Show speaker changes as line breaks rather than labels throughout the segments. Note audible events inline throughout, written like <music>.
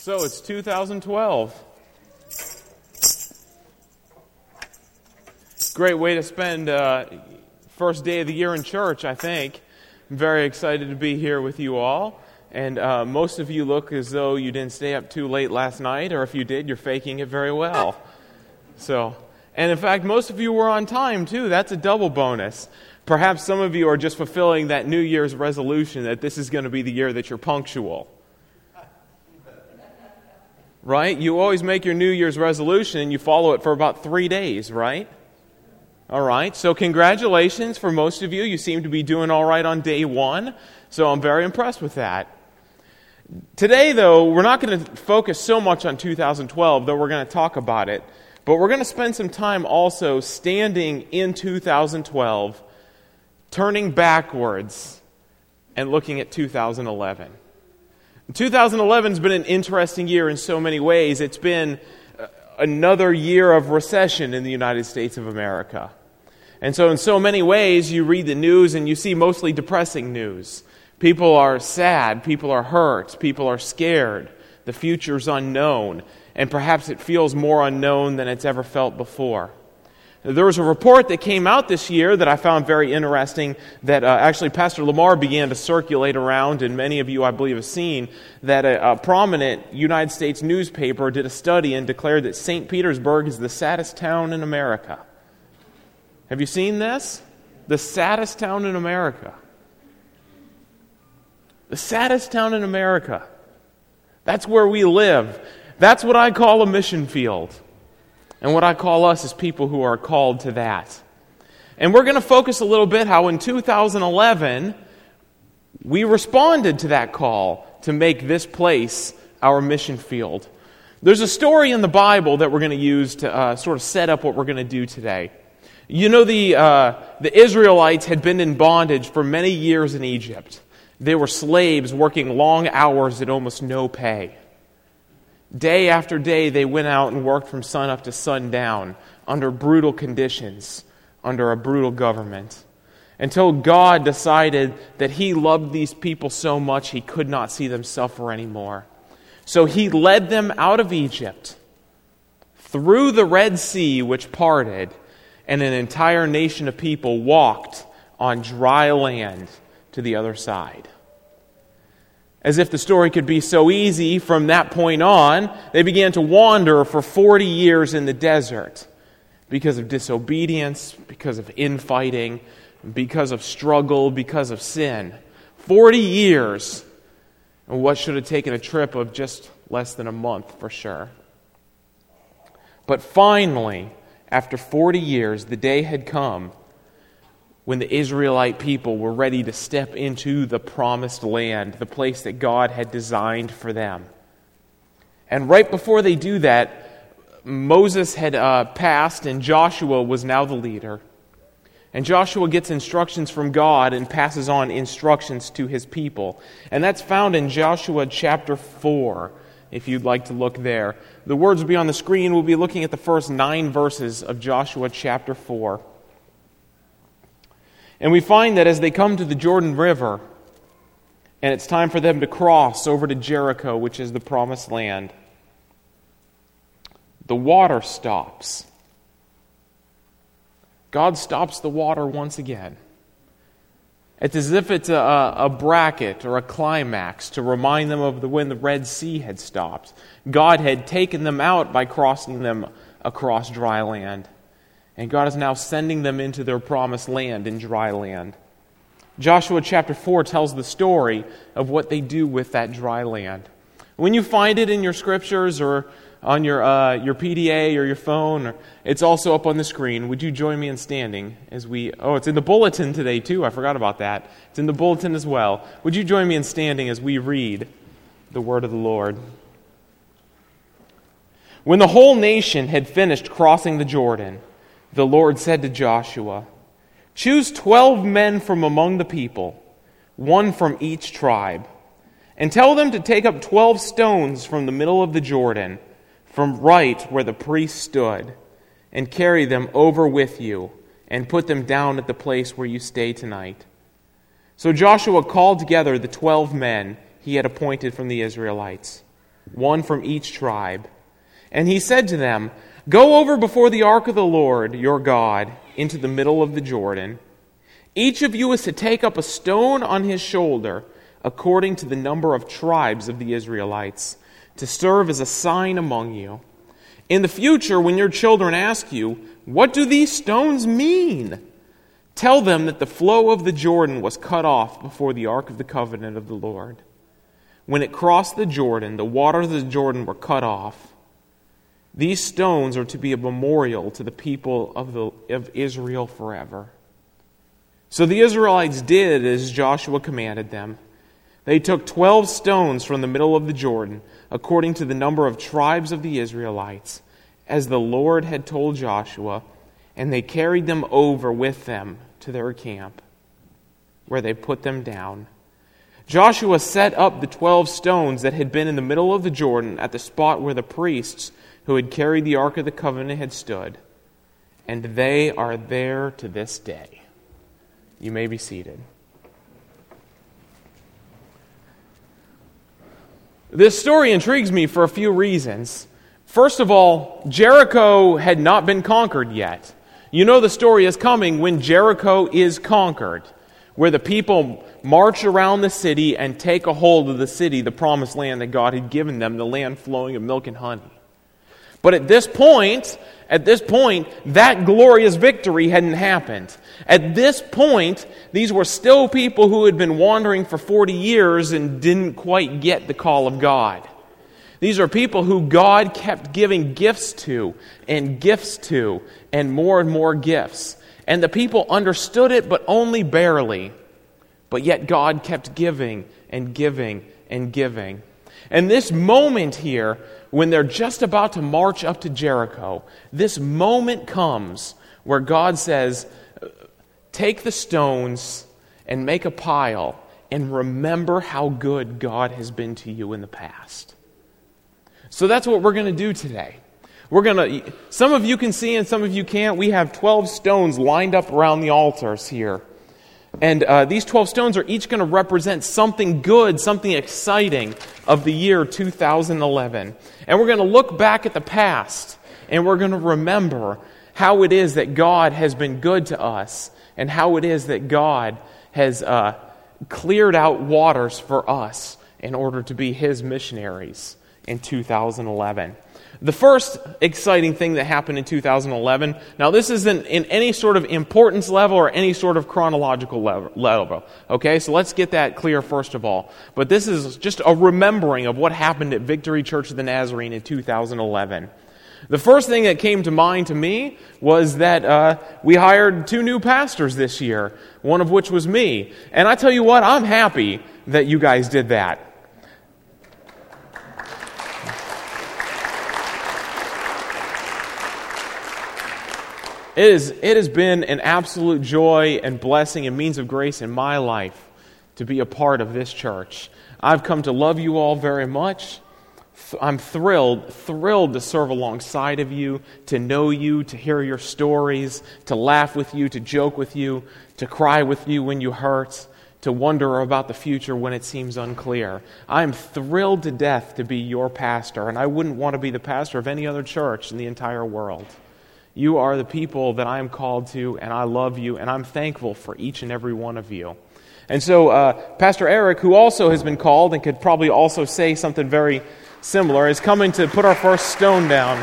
So it's 2012. Great way to spend uh, first day of the year in church, I think. I'm very excited to be here with you all. And uh, most of you look as though you didn't stay up too late last night, or if you did, you're faking it very well. So, and in fact, most of you were on time too. That's a double bonus. Perhaps some of you are just fulfilling that New Year's resolution that this is going to be the year that you're punctual. Right? You always make your New Year's resolution and you follow it for about three days, right? All right. So, congratulations for most of you. You seem to be doing all right on day one. So, I'm very impressed with that. Today, though, we're not going to focus so much on 2012, though we're going to talk about it. But we're going to spend some time also standing in 2012, turning backwards, and looking at 2011. 2011 has been an interesting year in so many ways. It's been uh, another year of recession in the United States of America. And so, in so many ways, you read the news and you see mostly depressing news. People are sad, people are hurt, people are scared, the future's unknown, and perhaps it feels more unknown than it's ever felt before. There was a report that came out this year that I found very interesting that uh, actually Pastor Lamar began to circulate around, and many of you, I believe, have seen that a, a prominent United States newspaper did a study and declared that St. Petersburg is the saddest town in America. Have you seen this? The saddest town in America. The saddest town in America. That's where we live. That's what I call a mission field. And what I call us is people who are called to that. And we're going to focus a little bit how in 2011 we responded to that call to make this place our mission field. There's a story in the Bible that we're going to use to uh, sort of set up what we're going to do today. You know, the, uh, the Israelites had been in bondage for many years in Egypt. They were slaves working long hours at almost no pay. Day after day, they went out and worked from sun up to sundown under brutal conditions, under a brutal government, until God decided that He loved these people so much He could not see them suffer anymore. So He led them out of Egypt through the Red Sea, which parted, and an entire nation of people walked on dry land to the other side. As if the story could be so easy from that point on, they began to wander for 40 years in the desert because of disobedience, because of infighting, because of struggle, because of sin. 40 years and what should have taken a trip of just less than a month for sure. But finally, after 40 years, the day had come when the Israelite people were ready to step into the promised land, the place that God had designed for them. And right before they do that, Moses had uh, passed and Joshua was now the leader. And Joshua gets instructions from God and passes on instructions to his people. And that's found in Joshua chapter 4, if you'd like to look there. The words will be on the screen. We'll be looking at the first nine verses of Joshua chapter 4. And we find that as they come to the Jordan River, and it's time for them to cross over to Jericho, which is the promised land, the water stops. God stops the water once again. It's as if it's a, a, bracket or a climax to remind them of the, when the Red Sea had stopped. God had taken them out by crossing them across dry land. And God is now sending them into their promised land in dry land. Joshua chapter 4 tells the story of what they do with that dry land. When you find it in your scriptures or on your, uh, your PDA or your phone, or, it's also up on the screen. Would you join me in standing as we. Oh, it's in the bulletin today, too. I forgot about that. It's in the bulletin as well. Would you join me in standing as we read the word of the Lord? When the whole nation had finished crossing the Jordan, the Lord said to Joshua, Choose twelve men from among the people, one from each tribe, and tell them to take up twelve stones from the middle of the Jordan, from right where the priest stood, and carry them over with you, and put them down at the place where you stay tonight. So Joshua called together the twelve men he had appointed from the Israelites. one from each tribe. And he said to them, Go over before the ark of the Lord your God into the middle of the Jordan. Each of you is to take up a stone on his shoulder, according to the number of tribes of the Israelites, to serve as a sign among you. In the future, when your children ask you, What do these stones mean? Tell them that the flow of the Jordan was cut off before the ark of the covenant of the Lord. When it crossed the Jordan, the waters of the Jordan were cut off. These stones are to be a memorial to the people of, the, of Israel forever. So the Israelites did as Joshua commanded them. They took 12 stones from the middle of the Jordan, according to the number of tribes of the Israelites, as the Lord had told Joshua, and they carried them over with them to their camp, where they put them down. Joshua set up the 12 stones that had been in the middle of the Jordan at the spot where the priests who had carried the Ark of the Covenant had stood, and they are there to this day. You may be seated. This story intrigues me for a few reasons. First of all, Jericho had not been conquered yet. You know the story is coming when Jericho is conquered, where the people march around the city and take a hold of the city, the promised land that God had given them, the land flowing of milk and honey. But at this point, at this point, that glorious victory hadn't happened. At this point, these were still people who had been wandering for 40 years and didn't quite get the call of God. These are people who God kept giving gifts to and gifts to and more and more gifts. And the people understood it, but only barely. But yet God kept giving and giving and giving. And this moment here when they're just about to march up to Jericho, this moment comes where God says, Take the stones and make a pile and remember how good God has been to you in the past. So that's what we're going to do today. We're going to, some of you can see and some of you can't. We have 12 stones lined up around the altars here. And uh, these 12 stones are each going to represent something good, something exciting of the year 2011. And we're going to look back at the past and we're going to remember how it is that God has been good to us and how it is that God has uh, cleared out waters for us in order to be His missionaries in 2011. The first exciting thing that happened in 2011, now this isn't in any sort of importance level or any sort of chronological level, okay? So let's get that clear first of all. But this is just a remembering of what happened at Victory Church of the Nazarene in 2011. The first thing that came to mind to me was that uh, we hired two new pastors this year, one of which was me. And I tell you what, I'm happy that you guys did that. It, is, it has been an absolute joy and blessing and means of grace in my life to be a part of this church. I've come to love you all very much. I'm thrilled, thrilled to serve alongside of you, to know you, to hear your stories, to laugh with you, to joke with you, to cry with you when you hurt, to wonder about the future when it seems unclear. I'm thrilled to death to be your pastor, and I wouldn't want to be the pastor of any other church in the entire world. You are the people that I am called to, and I love you, and I'm thankful for each and every one of you. And so, uh, Pastor Eric, who also has been called and could probably also say something very similar, is coming to put our first stone down.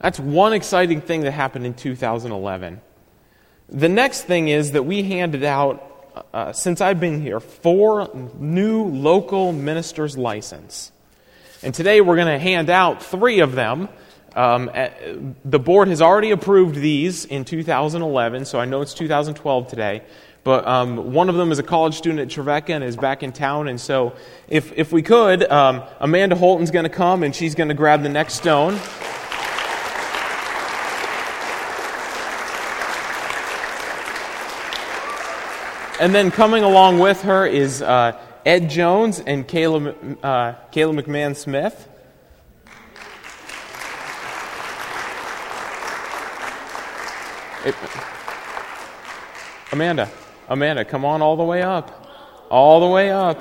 That's one exciting thing that happened in 2011. The next thing is that we handed out uh, since I've been here, four new local ministers' license. And today we're going to hand out three of them. Um, uh, the board has already approved these in 2011, so I know it's 2012 today. But um, one of them is a college student at Trevecca and is back in town. And so, if, if we could, um, Amanda Holton's going to come and she's going to grab the next stone. And then coming along with her is uh, Ed Jones and Kayla, uh, Kayla McMahon Smith. It, Amanda, Amanda, come on all the way up. All the way up.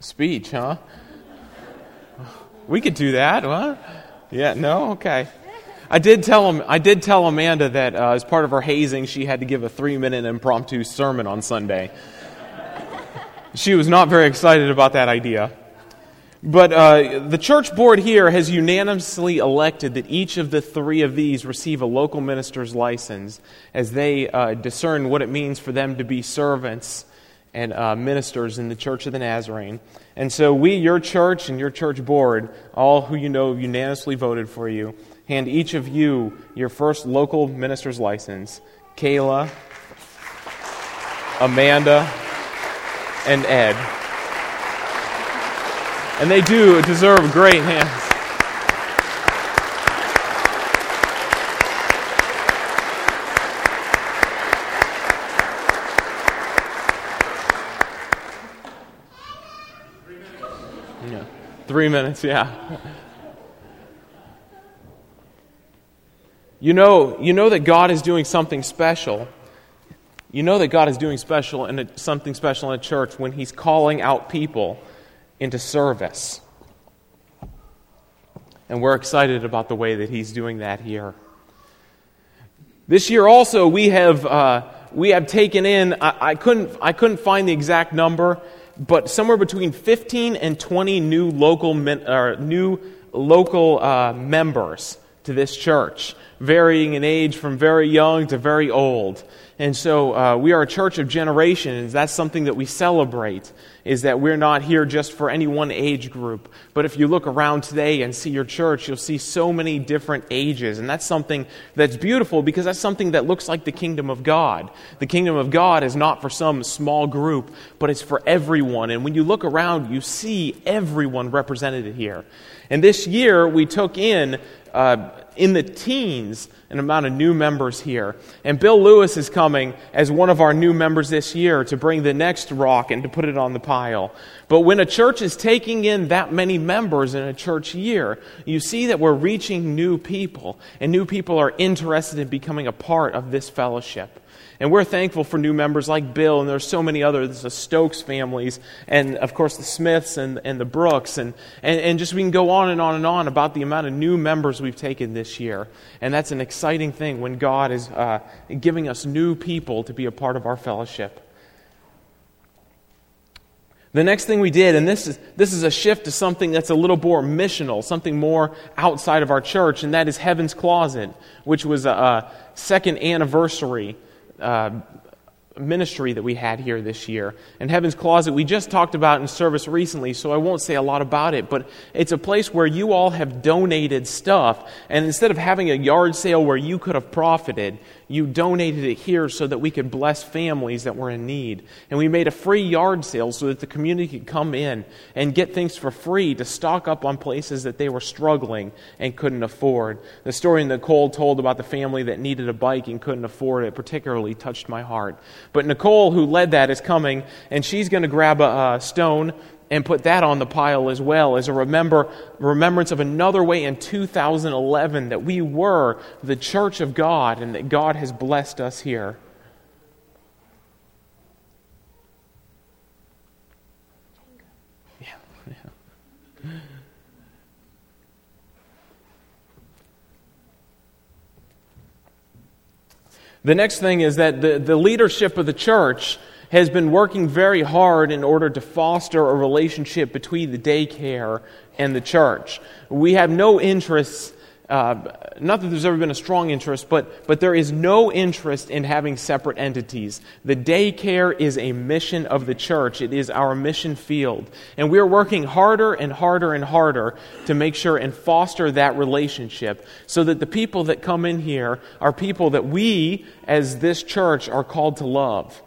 Speech, huh? We could do that, huh? Yeah, no? Okay. I did tell him. I did tell Amanda that uh, as part of her hazing, she had to give a three-minute impromptu sermon on Sunday. She was not very excited about that idea. But uh, the church board here has unanimously elected that each of the three of these receive a local minister's license as they uh, discern what it means for them to be servants and uh, ministers in the Church of the Nazarene. And so we, your church and your church board, all who you know unanimously voted for you, hand each of you your first local minister's license. Kayla, Amanda, and Ed. And they do deserve great hands. Yeah. Three minutes, yeah. You know, you know that God is doing something special. You know that God is doing special and something special in a church when He's calling out people into service. And we're excited about the way that He's doing that here. This year also, we have, uh, we have taken in, I, I, couldn't, I couldn't find the exact number, but somewhere between 15 and 20 new local, uh, new local uh, members to this church, varying in age from very young to very old. And so uh, we are a church of generations. That's something that we celebrate, is that we're not here just for any one age group. But if you look around today and see your church, you'll see so many different ages. And that's something that's beautiful because that's something that looks like the kingdom of God. The kingdom of God is not for some small group, but it's for everyone. And when you look around, you see everyone represented here. And this year, we took in uh, in the teens an amount of new members here. And Bill Lewis is coming as one of our new members this year to bring the next rock and to put it on the pile. But when a church is taking in that many members in a church year, you see that we're reaching new people, and new people are interested in becoming a part of this fellowship. And we're thankful for new members like Bill, and there's so many others, the Stokes families, and of course the Smiths and, and the Brooks, and, and, and just we can go on and on and on about the amount of new members we've taken this year. And that's an exciting thing when God is uh, giving us new people to be a part of our fellowship. The next thing we did, and this is, this is a shift to something that's a little more missional, something more outside of our church, and that is Heaven's Closet, which was a, a second anniversary uh, ministry that we had here this year. And Heaven's Closet, we just talked about in service recently, so I won't say a lot about it, but it's a place where you all have donated stuff. And instead of having a yard sale where you could have profited, you donated it here so that we could bless families that were in need. And we made a free yard sale so that the community could come in and get things for free to stock up on places that they were struggling and couldn't afford. The story Nicole told about the family that needed a bike and couldn't afford it particularly touched my heart. But Nicole, who led that, is coming, and she's going to grab a, a stone and put that on the pile as well as a remember, remembrance of another way in 2011 that we were the church of God and that God has blessed us here. Yeah. The next thing is that the, the leadership of the church has been working very hard in order to foster a relationship between the daycare and the church. We have no interest, uh, not that there's ever been a strong interest, but, but there is no interest in having separate entities. The daycare is a mission of the church, it is our mission field. And we're working harder and harder and harder to make sure and foster that relationship so that the people that come in here are people that we, as this church, are called to love.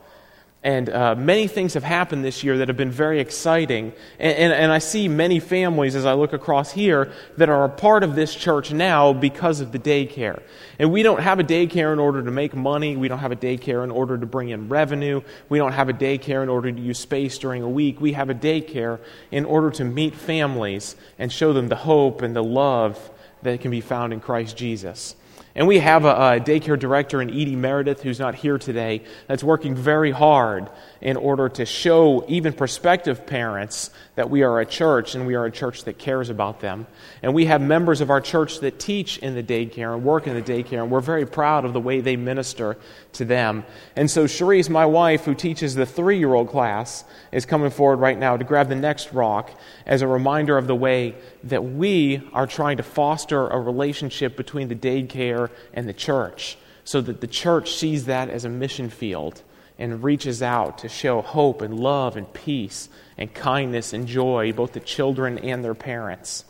And uh, many things have happened this year that have been very exciting. And, and, and, I see many families as I look across here that are a part of this church now because of the daycare. And we don't have a daycare in order to make money. We don't have a daycare in order to bring in revenue. We don't have a daycare in order to use space during a week. We have a daycare in order to meet families and show them the hope and the love that can be found in Christ Jesus. And we have a, a, daycare director in Edie Meredith who's not here today that's working very hard in order to show even prospective parents that we are a church and we are a church that cares about them. And we have members of our church that teach in the daycare and work in the daycare, and we're very proud of the way they minister to them. And so Cherise, my wife, who teaches the three year old class, is coming forward right now to grab the next rock as a reminder of the way that we are trying to foster a relationship between the daycare and the church so that the church sees that as a mission field and reaches out to show hope and love and peace and kindness and joy both to children and their parents.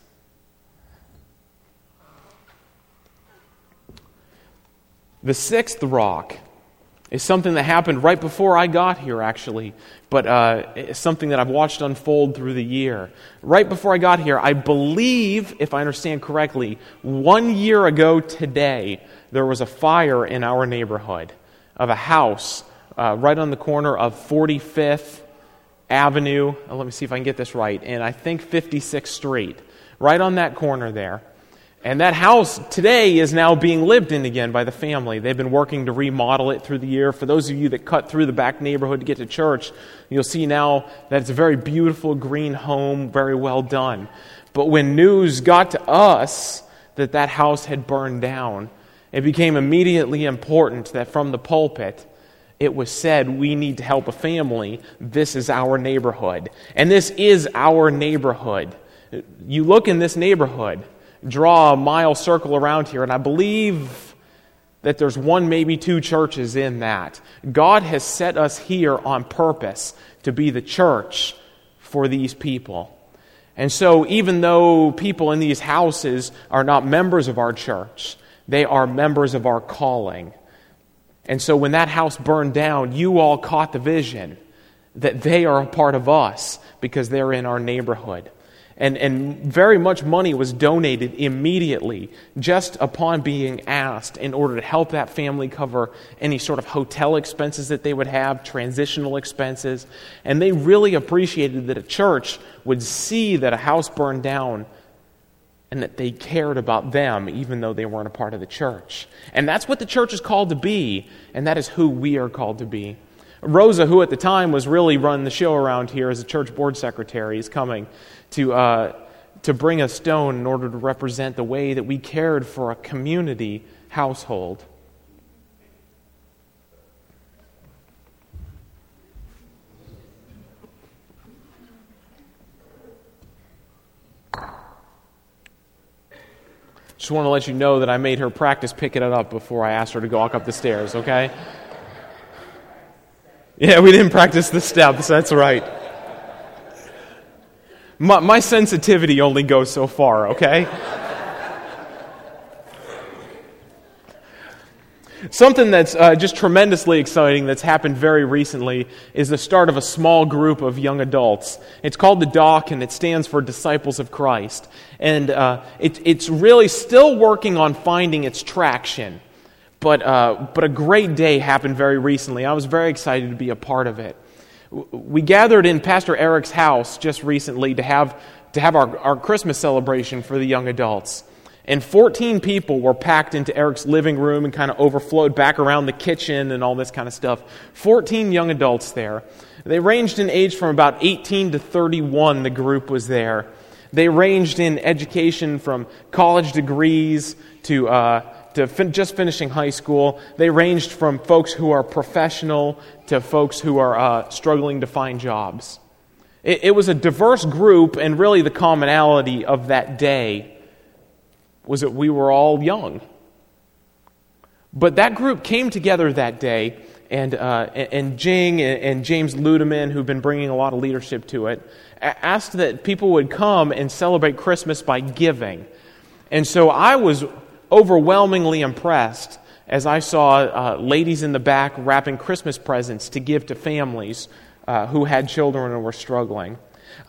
The sixth rock is something that happened right before I got here, actually, but uh, it's something that I've watched unfold through the year. Right before I got here, I believe, if I understand correctly, one year ago today, there was a fire in our neighborhood of a house uh, right on the corner of 45th Avenue. Uh, let me see if I can get this right. And I think 56th Street. Right on that corner there. And that house today is now being lived in again by the family. They've been working to remodel it through the year. For those of you that cut through the back neighborhood to get to church, you'll see now that it's a very beautiful green home, very well done. But when news got to us that that house had burned down, it became immediately important that from the pulpit, it was said, We need to help a family. This is our neighborhood. And this is our neighborhood. You look in this neighborhood, draw a mile circle around here, and I believe that there's one, maybe two churches in that. God has set us here on purpose to be the church for these people. And so, even though people in these houses are not members of our church, they are members of our calling. And so, when that house burned down, you all caught the vision that they are a part of us because they're in our neighborhood. And, and very much money was donated immediately just upon being asked in order to help that family cover any sort of hotel expenses that they would have, transitional expenses. And they really appreciated that a church would see that a house burned down and that they cared about them even though they weren't a part of the church. And that's what the church is called to be, and that is who we are called to be. Rosa, who at the time was really running the show around here as a church board secretary, is coming to, uh, to bring a stone in order to represent the way that we cared for a community household. Just want to let you know that I made her practice picking it up before I asked her to walk up the stairs, okay? Yeah, we didn't practice the steps, that's right. My, my sensitivity only goes so far, okay? Something that's uh, just tremendously exciting that's happened very recently is the start of a small group of young adults. It's called the DOC, and it stands for Disciples of Christ. And uh, it, it's really still working on finding its traction. But, uh, but a great day happened very recently. I was very excited to be a part of it we gathered in Pastor Eric's house just recently to have, to have our, our Christmas celebration for the young adults. And 14 people were packed into Eric's living room and kind of overflowed back around the kitchen and all this kind of stuff. 14 young adults there. They ranged in age from about 18 to 31, the group was there. They ranged in education from college degrees to uh, to fin- just finishing high school. They ranged from folks who are professional to folks who are uh, struggling to find jobs. It, it was a diverse group, and really the commonality of that day was that we were all young. But that group came together that day, and, uh, and Jing and James Ludeman, who've been bringing a lot of leadership to it, asked that people would come and celebrate Christmas by giving. And so I was overwhelmingly impressed as I saw uh, ladies in the back wrapping Christmas presents to give to families uh, who had children and were struggling.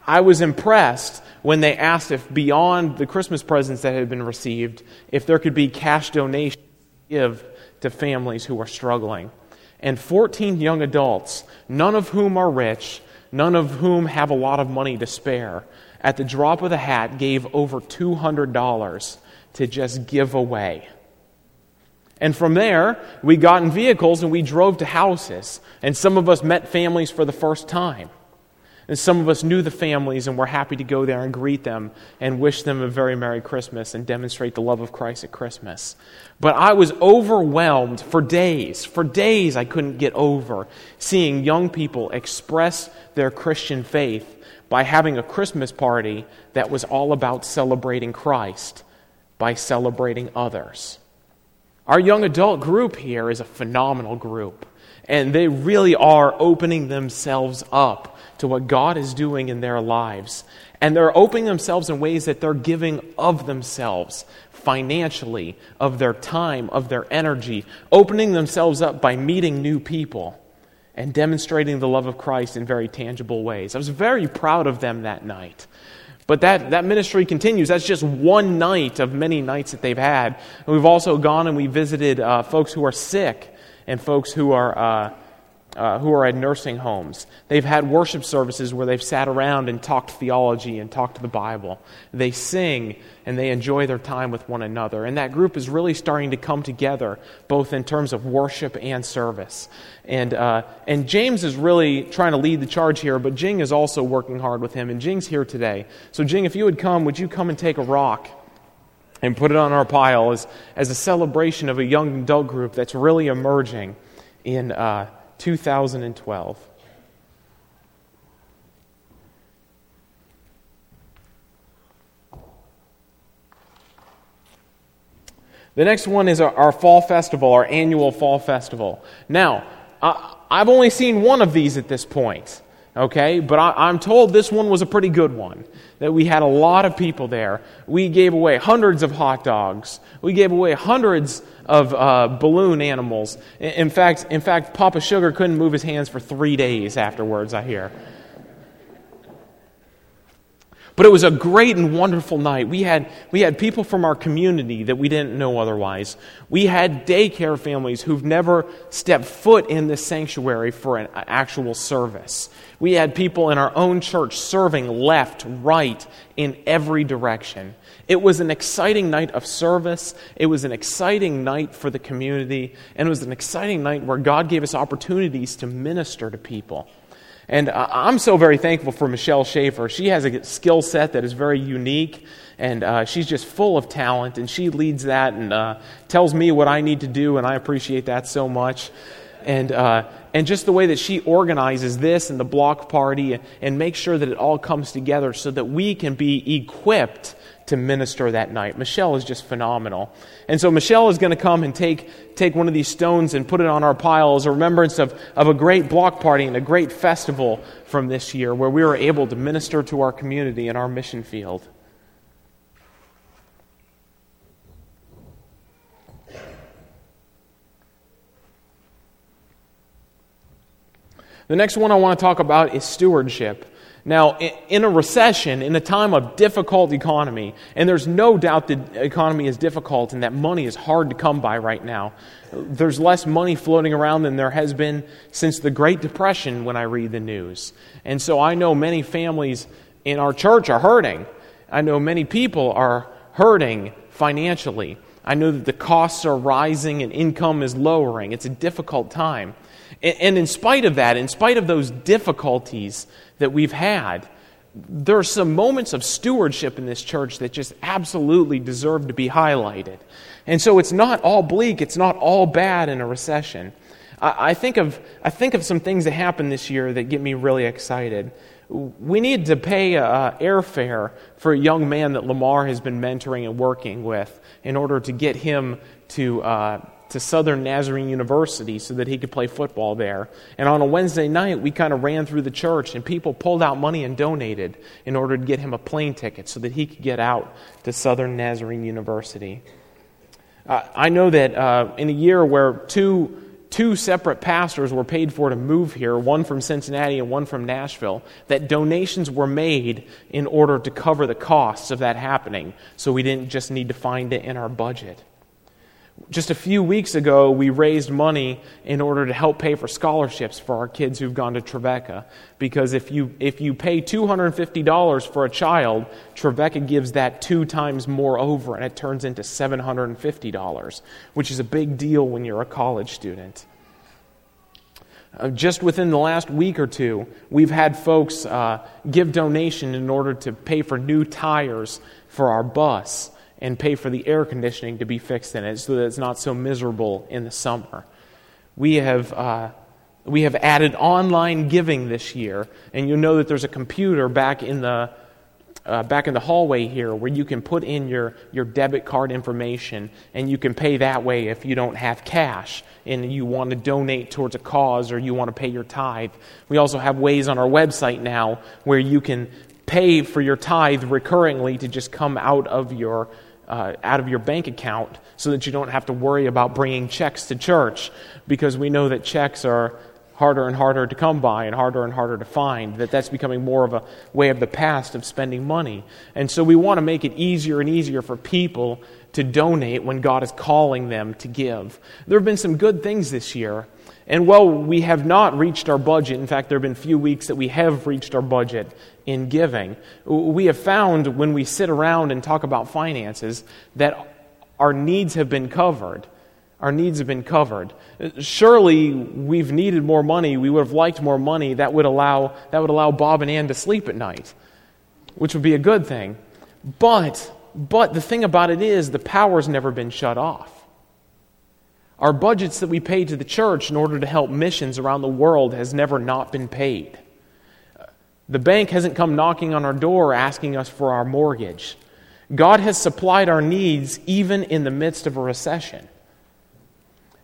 I was impressed when they asked if, beyond the Christmas presents that had been received, if there could be cash donations to give to families who are struggling. And 14 young adults, none of whom are rich, none of whom have a lot of money to spare, at the drop of the hat gave over $200 to just give away. And from there, we got in vehicles and we drove to houses. And some of us met families for the first time. And some of us knew the families and were happy to go there and greet them and wish them a very Merry Christmas and demonstrate the love of Christ at Christmas. But I was overwhelmed for days. For days, I couldn't get over seeing young people express their Christian faith by having a Christmas party that was all about celebrating Christ by celebrating others. Our young adult group here is a phenomenal group, and they really are opening themselves up to what God is doing in their lives. And they're opening themselves in ways that they're giving of themselves financially, of their time, of their energy, opening themselves up by meeting new people and demonstrating the love of Christ in very tangible ways. I was very proud of them that night. But that, that ministry continues. That's just one night of many nights that they've had. And we've also gone and we visited uh, folks who are sick and folks who are, uh, uh, who are at nursing homes. They've had worship services where they've sat around and talked theology and talked the Bible. They sing and they enjoy their time with one another. And that group is really starting to come together, both in terms of worship and service. And, uh, and James is really trying to lead the charge here, but Jing is also working hard with him. And Jing's here today. So, Jing, if you would come, would you come and take a rock? and put it on our pile as, as a celebration of a young adult group that's really emerging in uh, 2012. The next one is our, fall festival, our annual fall festival. Now, I've only seen one of these at this point, okay? But I, I'm told this one was a pretty good one. That we had a lot of people there. We gave away hundreds of hot dogs. We gave away hundreds of uh, balloon animals. In fact, in fact, Papa Sugar couldn't move his hands for three days afterwards. I hear. But it was a great and wonderful night. We had, we had people from our community that we didn't know otherwise. We had daycare families who've never stepped foot in this sanctuary for an actual service. We had people in our own church serving left, right, in every direction. It was an exciting night of service. It was an exciting night for the community. And it was an exciting night where God gave us opportunities to minister to people. And I'm so very thankful for Michelle Schaefer. She has a skill set that is very unique, and uh, she's just full of talent, and she leads that and uh, tells me what I need to do, and I appreciate that so much. And, uh, and just the way that she organizes this and the block party and, and makes sure that it all comes together so that we can be equipped to minister that night. Michelle is just phenomenal. And so Michelle is going to come and take, take one of these stones and put it on our pile as a remembrance of, of a great block party and a great festival from this year where we were able to minister to our community in our mission field. The next one I want to talk about is stewardship. Now, in a recession, in a time of difficult economy, and there's no doubt the economy is difficult and that money is hard to come by right now. There's less money floating around than there has been since the Great Depression when I read the news. And so I know many families in our church are hurting. I know many people are hurting financially. I know that the costs are rising and income is lowering. It's a difficult time. And in spite of that, in spite of those difficulties that we've had, there are some moments of stewardship in this church that just absolutely deserve to be highlighted. And so it's not all bleak, it's not all bad in a recession. I, think, of, I think of some things that happened this year that get me really excited. We need to pay uh, airfare for a young man that Lamar has been mentoring and working with in order to get him to. Uh, to Southern Nazarene University so that he could play football there. And on a Wednesday night, we kind of ran through the church, and people pulled out money and donated in order to get him a plane ticket so that he could get out to Southern Nazarene University. Uh, I know that uh, in a year where two two separate pastors were paid for to move here, one from Cincinnati and one from Nashville, that donations were made in order to cover the costs of that happening, so we didn't just need to find it in our budget. Just a few weeks ago, we raised money in order to help pay for scholarships for our kids who've gone to Trevecca. Because if you, if you pay $250 for a child, Trevecca gives that two times more over, and it turns into $750, which is a big deal when you're a college student. Uh, just within the last week or two, we've had folks uh, give donation in order to pay for new tires for our bus and pay for the air conditioning to be fixed in it so that it's not so miserable in the summer. We have, uh, we have added online giving this year, and you'll know that there's a computer back in the uh, back in the hallway here where you can put in your, your debit card information and you can pay that way if you don't have cash and you want to donate towards a cause or you want to pay your tithe. We also have ways on our website now where you can pay for your tithe recurringly to just come out of your uh, out of your bank account so that you don't have to worry about bringing checks to church because we know that checks are harder and harder to come by and harder and harder to find that that's becoming more of a way of the past of spending money. And so we want to make it easier and easier for people to donate when god is calling them to give. There have been some good things this year. And while we have not reached our budget in fact there have been few weeks that we have reached our budget in giving. We have found when we sit around and talk about finances that our needs have been covered. Our needs have been covered. Surely we've needed more money. We would have liked more money. That would allow, that would allow Bob and Ann to sleep at night, which would be a good thing. But, but the thing about it is, the power's never been shut off. Our budgets that we pay to the church in order to help missions around the world has never not been paid. The bank hasn't come knocking on our door asking us for our mortgage. God has supplied our needs even in the midst of a recession.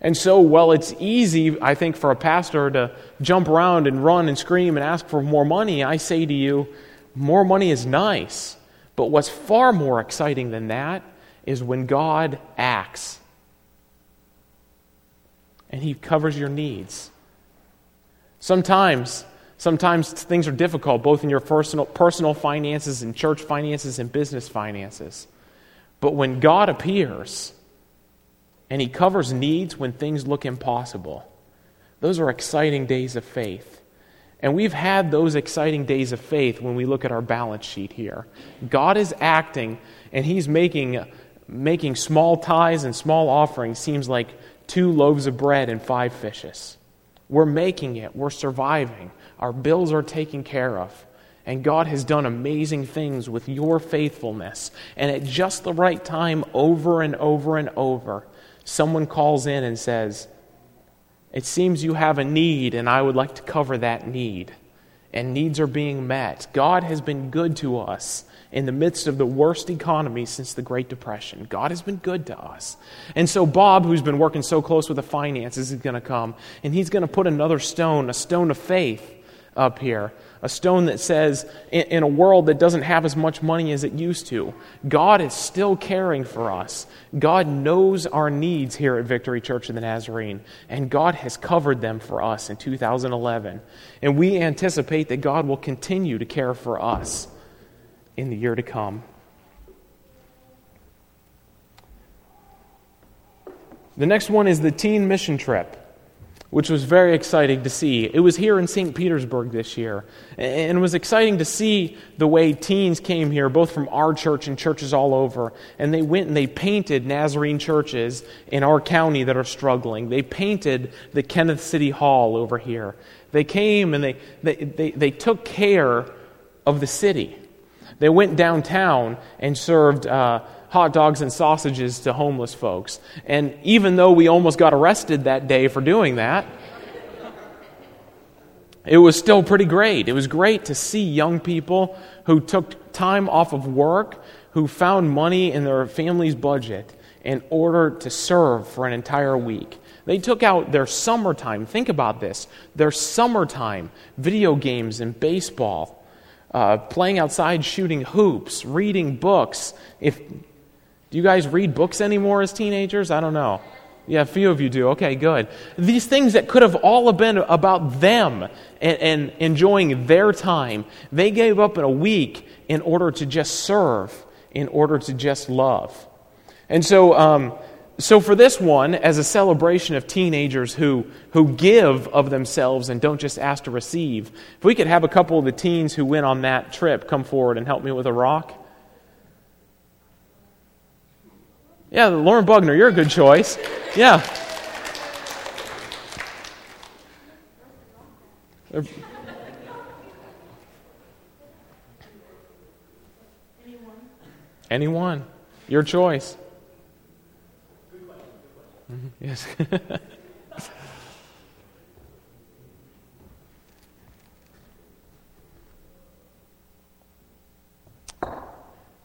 And so, while it's easy, I think, for a pastor to jump around and run and scream and ask for more money, I say to you, more money is nice. But what's far more exciting than that is when God acts and He covers your needs. Sometimes Sometimes things are difficult, both in your personal, personal finances and church finances and business finances. But when God appears and He covers needs when things look impossible, those are exciting days of faith. And we've had those exciting days of faith when we look at our balance sheet here. God is acting, and He's making, making small tithes and small offerings seems like two loaves of bread and five fishes. We're making it, we're surviving. Our bills are taken care of. And God has done amazing things with your faithfulness. And at just the right time, over and over and over, someone calls in and says, It seems you have a need, and I would like to cover that need. And needs are being met. God has been good to us in the midst of the worst economy since the Great Depression. God has been good to us. And so, Bob, who's been working so close with the finances, is going to come, and he's going to put another stone, a stone of faith up here. A stone that says, in, a world that doesn't have as much money as it used to, God is still caring for us. God knows our needs here at Victory Church of the Nazarene, and God has covered them for us in 2011. And we anticipate that God will continue to care for us in the year to come. The next one is the teen mission trip which was very exciting to see. It was here in St. Petersburg this year, and it was exciting to see the way teens came here, both from our church and churches all over, and they went and they painted Nazarene churches in our county that are struggling. They painted the Kenneth City Hall over here. They came and they, they, they, they took care of the city. They went downtown and served. Uh, hot dogs and sausages to homeless folks. And even though we almost got arrested that day for doing that, it was still pretty great. It was great to see young people who took time off of work, who found money in their family's budget in order to serve for an entire week. They took out their summertime. Think about this their summertime, video games and baseball, uh, playing outside, shooting hoops, reading books. If do you guys read books anymore as teenagers? I don't know. Yeah, a few of you do. Okay, good. These things that could have all been about them and, and, enjoying their time, they gave up in a week in order to just serve, in order to just love. And so, um, so, for this one, as a celebration of teenagers who, who give of themselves and don't just ask to receive, if we could have a couple of the teens who went on that trip come forward and help me with a rock. Yeah, Lauren Bugner, you're a good choice. Yeah. Anyone? Anyone. Your choice. Mm-hmm. Yes. <laughs>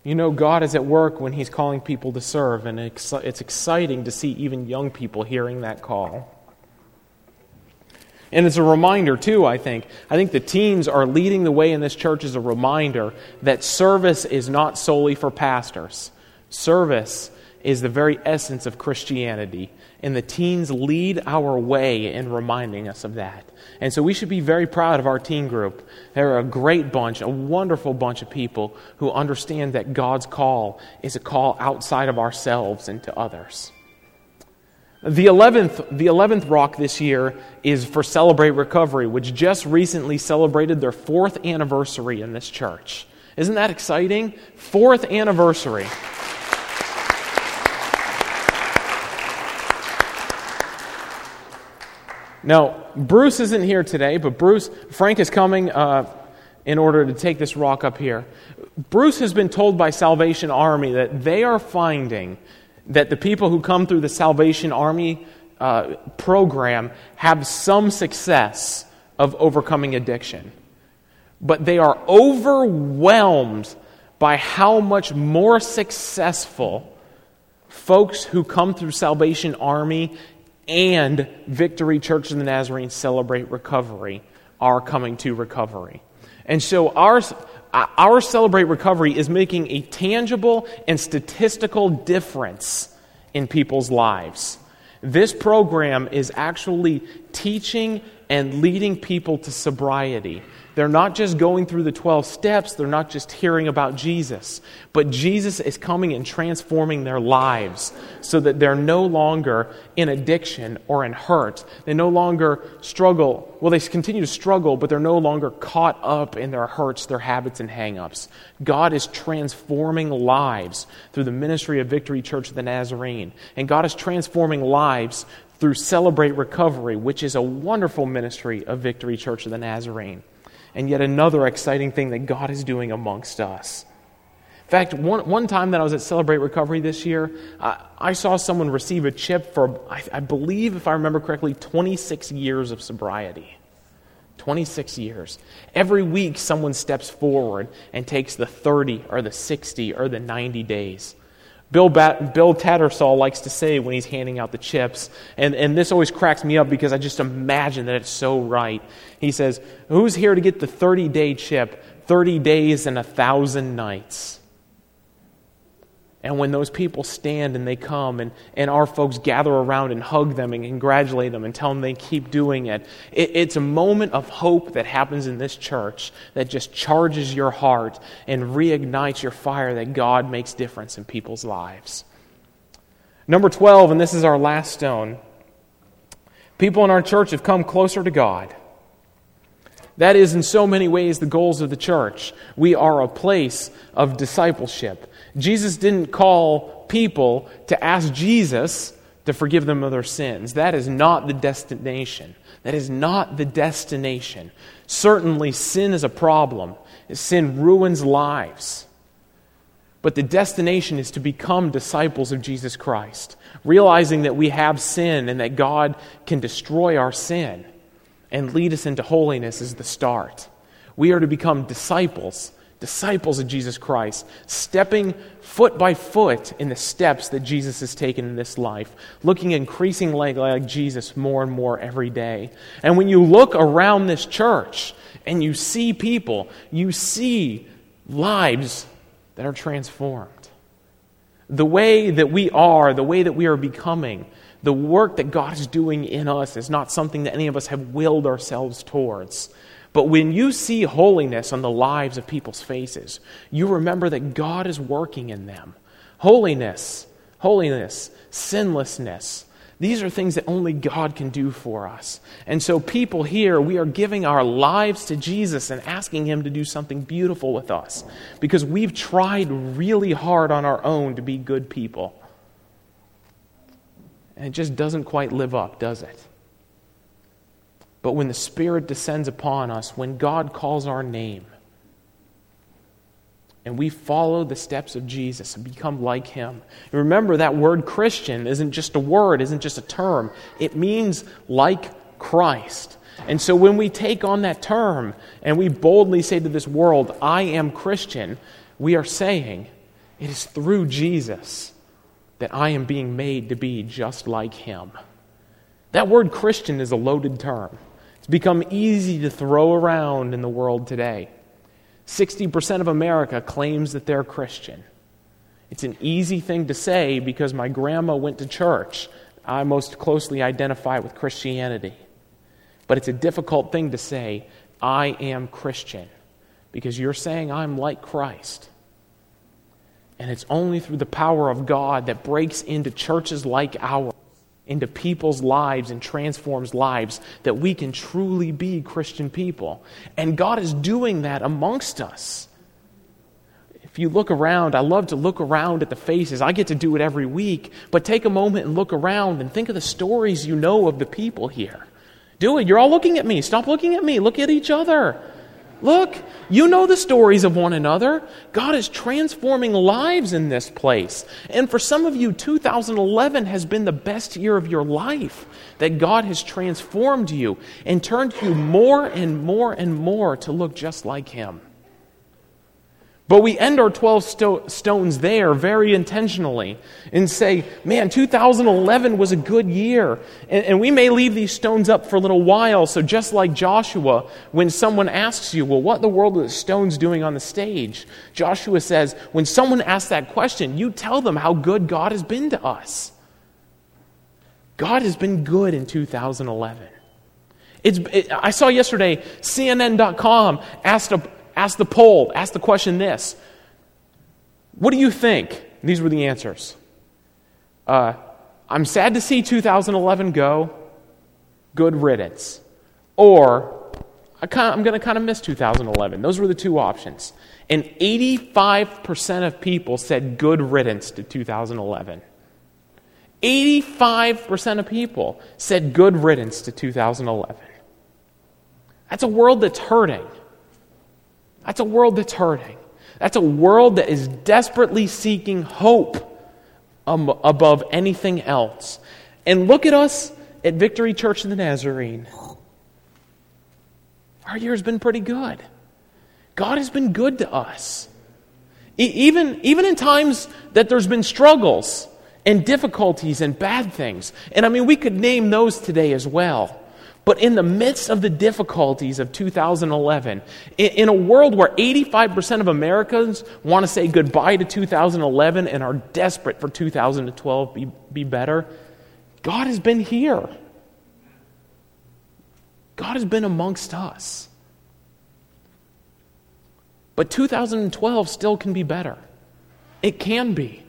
you know, God is at work when He's calling people to serve, and it's exciting to see even young people hearing that call. And it's a reminder, too, I think. I think the teens are leading the way in this church as a reminder that service is not solely for pastors. Service is the very essence of Christianity. And the teens lead our way in reminding us of that. And so we should be very proud of our teen group. They're a great bunch, a wonderful bunch of people who understand that God's call is a call outside of ourselves and to others. The 11th, the 11th rock this year is for Celebrate Recovery, which just recently celebrated their fourth anniversary in this church. Isn't that exciting? Fourth anniversary. Now, Bruce isn't here today, but Bruce, Frank is coming uh, in order to take this rock up here. Bruce has been told by Salvation Army that they are finding that the people who come through the Salvation Army uh, program have some success of overcoming addiction. But they are overwhelmed by how much more successful folks who come through Salvation Army and Victory Church of the Nazarene Celebrate Recovery are coming to recovery. And so our, our Celebrate Recovery is making a tangible and statistical difference in people's lives. This program is actually teaching and leading people to sobriety. They're not just going through the 12 steps, they're not just hearing about Jesus, but Jesus is coming and transforming their lives so that they're no longer in addiction or in hurt. They no longer struggle. Well, they continue to struggle, but they're no longer caught up in their hurts, their habits, and hangups. God is transforming lives through the ministry of Victory Church of the Nazarene. And God is transforming lives through Celebrate Recovery, which is a wonderful ministry of Victory Church of the Nazarene and yet another exciting thing that God is doing amongst us. In fact, one, one time that I was at Celebrate Recovery this year, I saw someone receive a chip for, I, I believe, if I remember correctly, 26 years of sobriety. 26 years. Every week, someone steps forward and takes the 30 or the 60 or the 90 days. Bill, Bat- Bill Tattersall likes to say when he's handing out the chips, and, and this always cracks me up because I just imagine that it's so right. He says, Who's here to get the 30 day chip? 30 days and a thousand nights. And when those people stand and they come and, and our folks gather around and hug them and congratulate them and tell them they keep doing it, it, it's a moment of hope that happens in this church that just charges your heart and reignites your fire that God makes difference in people's lives. Number 12, and this is our last stone people in our church have come closer to God. That is, in so many ways, the goals of the church. We are a place of discipleship. Jesus didn't call people to ask Jesus to forgive them of their sins. That is not the destination. That is not the destination. Certainly, sin is a problem, sin ruins lives. But the destination is to become disciples of Jesus Christ, realizing that we have sin and that God can destroy our sin and lead us into holiness is the start. We are to become disciples, disciples of Jesus Christ, stepping foot by foot in the steps that Jesus has taken in this life, looking increasingly like Jesus more and more every day. And when you look around this church and you see people, you see lives that are transformed. The way that we are, the way that we are becoming, the work that God is doing in us is not something that any of us have willed ourselves towards. But when you see holiness on the lives of people's faces, you remember that God is working in them. Holiness, holiness, sinlessness. These are things that only God can do for us. And so, people here, we are giving our lives to Jesus and asking Him to do something beautiful with us because we've tried really hard on our own to be good people. And it just doesn't quite live up, does it? But when the Spirit descends upon us, when God calls our name, and we follow the steps of Jesus and become like him. And remember, that word Christian isn't just a word, isn't just a term. It means like Christ. And so when we take on that term and we boldly say to this world, I am Christian, we are saying, it is through Jesus that I am being made to be just like him. That word Christian is a loaded term. It's become easy to throw around in the world today. 60% of America claims that they're Christian. It's an easy thing to say because my grandma went to church. I most closely identify with Christianity. But it's a difficult thing to say, I am Christian, because you're saying I'm like Christ. And it's only through the power of God that breaks into churches like ours into people's lives and transforms lives that we can truly be Christian people. And God is doing that amongst us. If you look around, I love to look around at the faces. I get to do it every week, but take a moment and look around and think of the stories you know of the people here. Do it. You're all looking at me. Stop looking at me. Look at each other. Look, you know the stories of one another. God is transforming lives in this place. And for some of you, 2011 has been the best year of your life. That God has transformed you and turned you more and more and more to look just like Him. But we end our 12 sto- stones there very intentionally and say, man, 2011 was a good year. And, and, we may leave these stones up for a little while. So, just like Joshua, when someone asks you, well, what in the world are the stones doing on the stage? Joshua says, when someone asks that question, you tell them how good God has been to us. God has been good in 2011. It's, it, I saw yesterday, CNN.com asked a, Ask the poll, ask the question this What do you think? These were the answers. Uh, I'm sad to see 2011 go. Good riddance. Or, I am going to kind of miss 2011. Those were the two options. And 85% of people said good riddance to 2011. 85% of people said good riddance to 2011. That's a world that's hurting. That's a world that's hurting. That's a world that is desperately seeking hope um, above anything else. And look at us at Victory Church in the Nazarene. Our year has been pretty good. God has been good to us. E- even, even in times that there's been struggles and difficulties and bad things. And I mean, we could name those today as well. But in the midst of the difficulties of 2011, in a world where 85% of Americans want to say goodbye to 2011 and are desperate for 2012 be, be better, God has been here. God has been amongst us. But 2012 still can be better. It can be.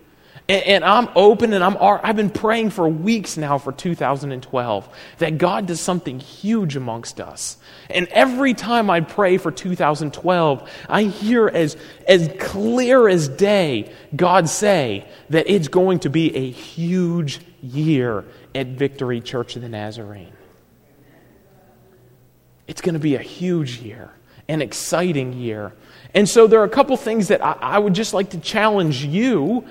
And, and I'm open and I'm, I've been praying for weeks now for 2012 that God does something huge amongst us. And every time I pray for 2012, I hear as, as clear as day God say that it's going to be a huge year at Victory Church of the Nazarene. It's going to be a huge year, an exciting year. And so there are a couple things that I, I would just like to challenge you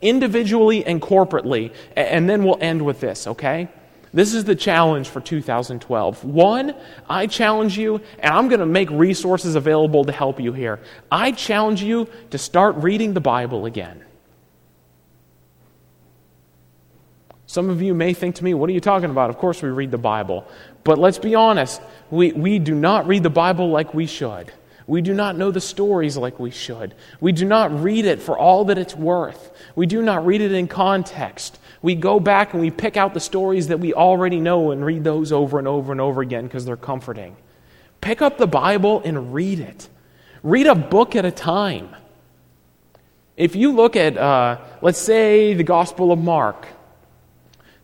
individually and corporately. And then we'll end with this, okay? This is the challenge for 2012. One, I challenge you, and I'm going to make resources available to help you here. I challenge you to start reading the Bible again. Some of you may think to me, what are you talking about? Of course, we read the Bible. But let's be honest, we, we do not read the Bible like we should. We do not know the stories like we should. We do not read it for all that it's worth. We do not read it in context. We go back and we pick out the stories that we already know and read those over and over and over again because they're comforting. Pick up the Bible and read it. Read a book at a time. If you look at, uh, let's say, the Gospel of Mark,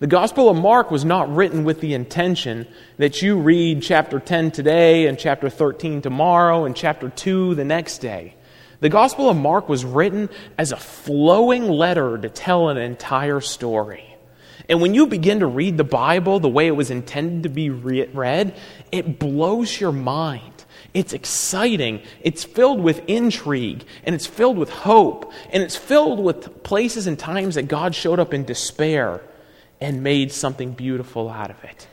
the Gospel of Mark was not written with the intention that you read chapter 10 today and chapter 13 tomorrow and chapter 2 the next day. The Gospel of Mark was written as a flowing letter to tell an entire story. And when you begin to read the Bible the way it was intended to be read, it blows your mind. It's exciting. It's filled with intrigue. And it's filled with hope. And it's filled with places and times that God showed up in despair and made something beautiful out of it.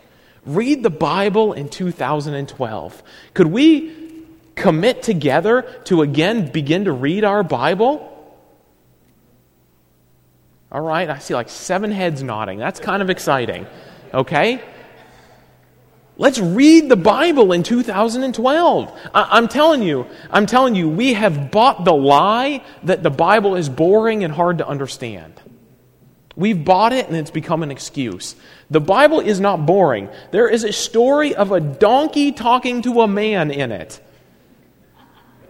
Read the Bible in 2012. Could we commit together to again begin to read our Bible? All right, I see like seven heads nodding. That's kind of exciting. Okay? Let's read the Bible in 2012. I- am telling you, I'm telling you, we have bought the lie that the Bible is boring and hard to understand. We've bought it and it's become an excuse. The Bible is not boring. There is a story of a donkey talking to a man in it.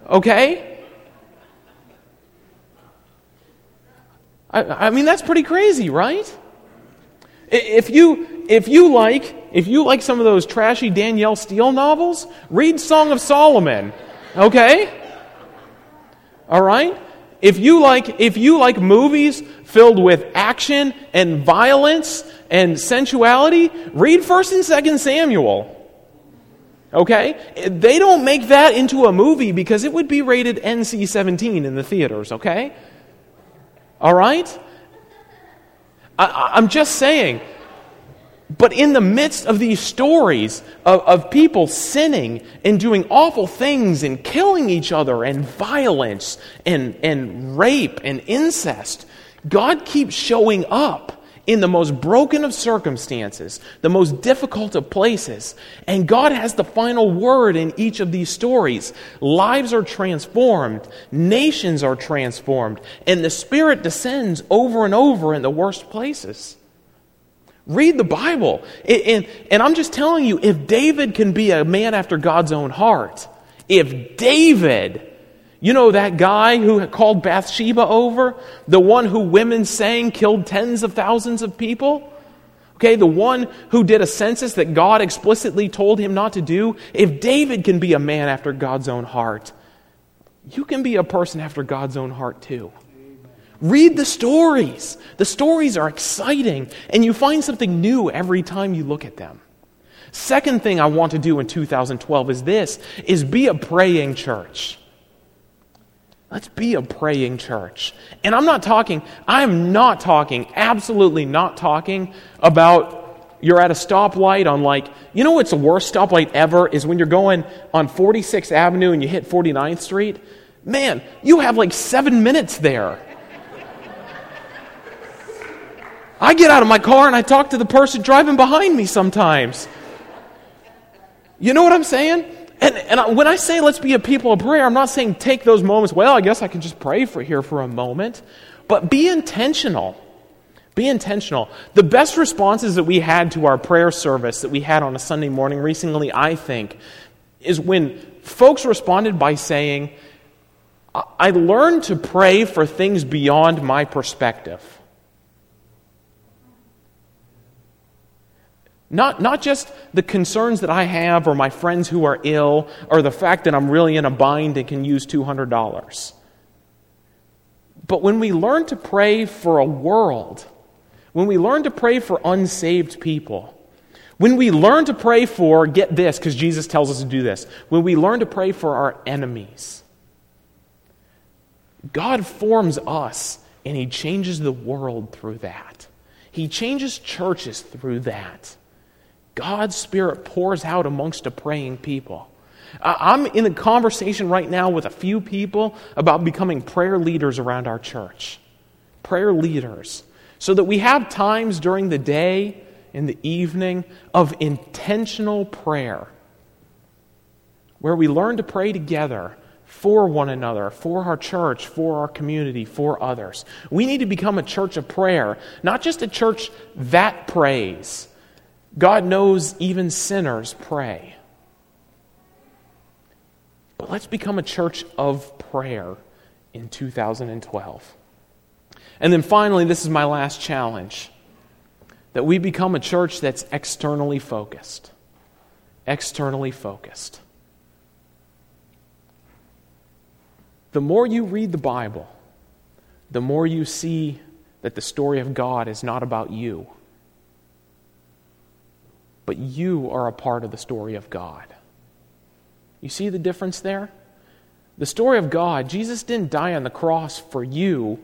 Okay? I, I mean, that's pretty crazy, right? If you, if you like, if you like some of those trashy Danielle Steel novels, read Song of Solomon. Okay? All right? If you like, if you like movies filled with action and violence and sensuality, read 1st and 2nd Samuel. Okay? They don't make that into a movie because it would be rated NC 17 in the theaters, okay? All right? I, am just saying. But in the midst of these stories of, of people sinning and doing awful things and killing each other and violence and, and rape and incest, God keeps showing up in the most broken of circumstances, the most difficult of places. And God has the final word in each of these stories. Lives are transformed, nations are transformed, and the Spirit descends over and over in the worst places. Read the Bible. And, and, I'm just telling you, if David can be a man after God's own heart, if David you know that guy who called Bathsheba over? The one who women sang killed tens of thousands of people? Okay, the one who did a census that God explicitly told him not to do? If David can be a man after God's own heart, you can be a person after God's own heart too. Read the stories. The stories are exciting, and you find something new every time you look at them. Second thing I want to do in 2012 is this is be a praying church. Let's be a praying church. And I'm not talking, I'm not talking, absolutely not talking about you're at a stoplight on like, you know what's the worst stoplight ever is when you're going on 46th Avenue and you hit 49th Street? Man, you have like seven minutes there. I get out of my car and I talk to the person driving behind me sometimes. You know what I'm saying? And, and when I say let's be a people of prayer, I'm not saying take those moments, well, I guess I can just pray for here for a moment, but be intentional. Be intentional. The best responses that we had to our prayer service that we had on a Sunday morning recently, I think, is when folks responded by saying, I learned to pray for things beyond my perspective. Not, not just the concerns that I have or my friends who are ill or the fact that I'm really in a bind and can use $200. But when we learn to pray for a world, when we learn to pray for unsaved people, when we learn to pray for, get this, because Jesus tells us to do this, when we learn to pray for our enemies, God forms us and He changes the world through that. He changes churches through that. God's Spirit pours out amongst a praying people. I'm in a conversation right now with a few people about becoming prayer leaders around our church. Prayer leaders. So that we have times during the day, in the evening, of intentional prayer where we learn to pray together for one another, for our church, for our community, for others. We need to become a church of prayer, not just a church that prays God knows even sinners pray. But let's become a church of prayer in 2012. And then finally, this is my last challenge that we become a church that's externally focused. Externally focused. The more you read the Bible, the more you see that the story of God is not about you, but you are a part of the story of God. You see the difference there? The story of God, Jesus didn't die on the cross for you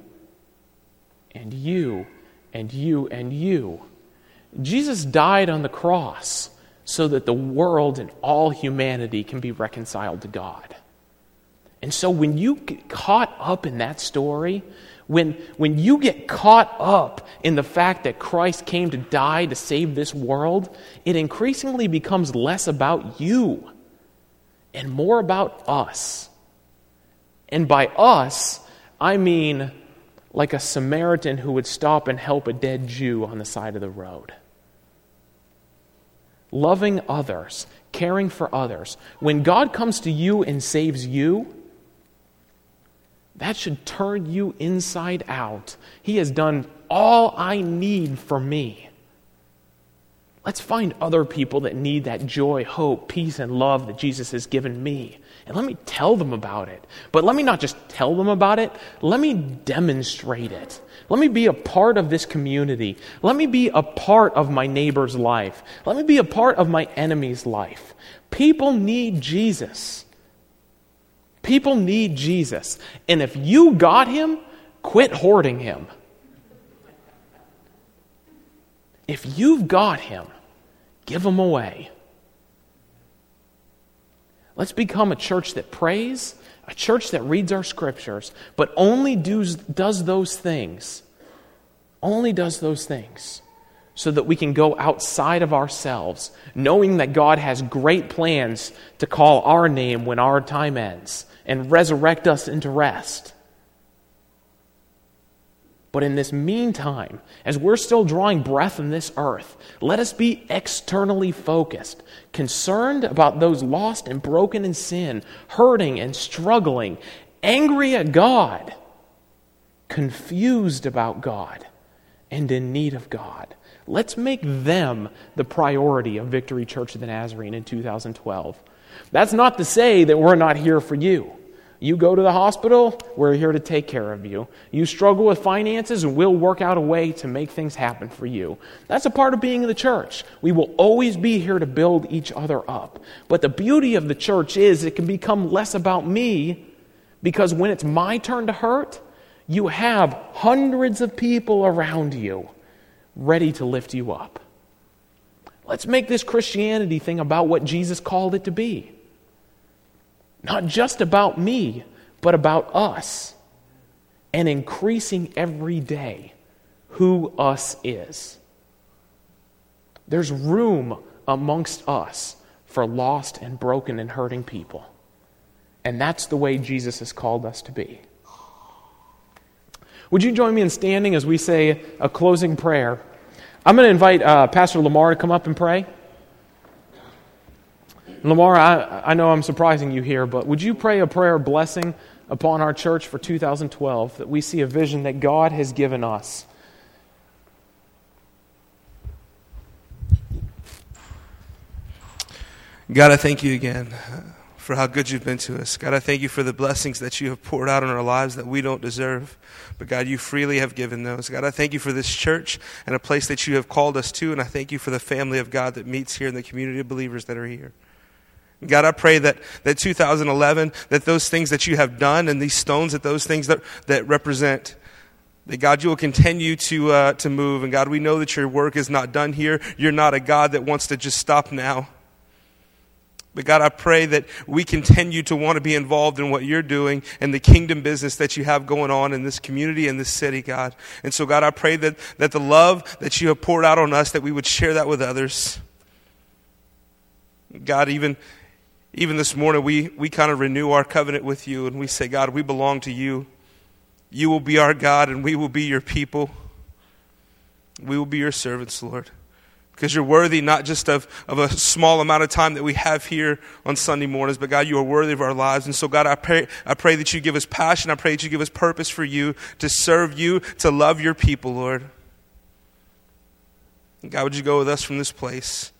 and you and you and you. Jesus died on the cross so that the world and all humanity can be reconciled to God. And so when you get caught up in that story, when, when you get caught up in the fact that Christ came to die to save this world, it increasingly becomes less about you and more about us. And by us, I mean like a Samaritan who would stop and help a dead Jew on the side of the road. Loving others, caring for others. When God comes to you and saves you, that should turn you inside out. He has done all I need for me. Let's find other people that need that joy, hope, peace, and love that Jesus has given me. And let me tell them about it. But let me not just tell them about it, let me demonstrate it. Let me be a part of this community. Let me be a part of my neighbor's life. Let me be a part of my enemy's life. People need Jesus. People need Jesus. And if you got him, quit hoarding him. If you've got him, give him away. Let's become a church that prays, a church that reads our scriptures, but only does, does those things. Only does those things so that we can go outside of ourselves, knowing that God has great plans to call our name when our time ends and resurrect us into rest. But in this meantime, as we're still drawing breath in this earth, let us be externally focused, concerned about those lost and broken in sin, hurting and struggling, angry at God, confused about God, and in need of God. Let's make them the priority of Victory Church of the Nazarene in 2012. That's not to say that we're not here for you. You go to the hospital, we're here to take care of you. You struggle with finances, and we'll work out a way to make things happen for you. That's a part of being in the church. We will always be here to build each other up. But the beauty of the church is it can become less about me because when it's my turn to hurt, you have hundreds of people around you ready to lift you up. Let's make this Christianity thing about what Jesus called it to be. Not just about me, but about us. And increasing every day who us is. There's room amongst us for lost and broken and hurting people. And that's the way Jesus has called us to be. Would you join me in standing as we say a closing prayer? I'm going to invite uh, Pastor Lamar to come up and pray. Lamar, I, I know I'm surprising you here, but would you pray a prayer blessing upon our church for 2012 that we see a vision that God has given us?
God, I thank you again for how good you've been to us. God, I thank you for the blessings that you have poured out on our lives that we don't deserve. But God, you freely have given those. God, I thank you for this church and a place that you have called us to. And I thank you for the family of God that meets here and the community of believers that are here. God, I pray that, that 2011, that those things that you have done and these stones, that those things that, that represent, that God, you will continue to, uh, to move. And God, we know that your work is not done here. You're not a God that wants to just stop now. But God, I pray that we continue to want to be involved in what you're doing and the kingdom business that you have going on in this community and this city, God. And so, God, I pray that, that the love that you have poured out on us, that we would share that with others. God, even, even this morning, we, we kind of renew our covenant with you and we say, God, we belong to you. You will be our God and we will be your people. We will be your servants, Lord because you're worthy not just of, of a small amount of time that we have here on Sunday mornings, but God, you are worthy of our lives. And so, God, I pray, I pray that you give us passion. I pray that you give us purpose for you, to serve you, to love your people, Lord. God, would you go with us from this place?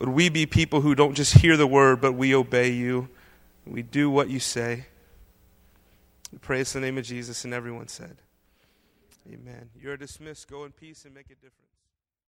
Would we be people who don't just hear the word, but we obey you? We do what you say. We pray in the name of Jesus, and everyone said, Amen. You're dismissed. Go in peace and make a difference.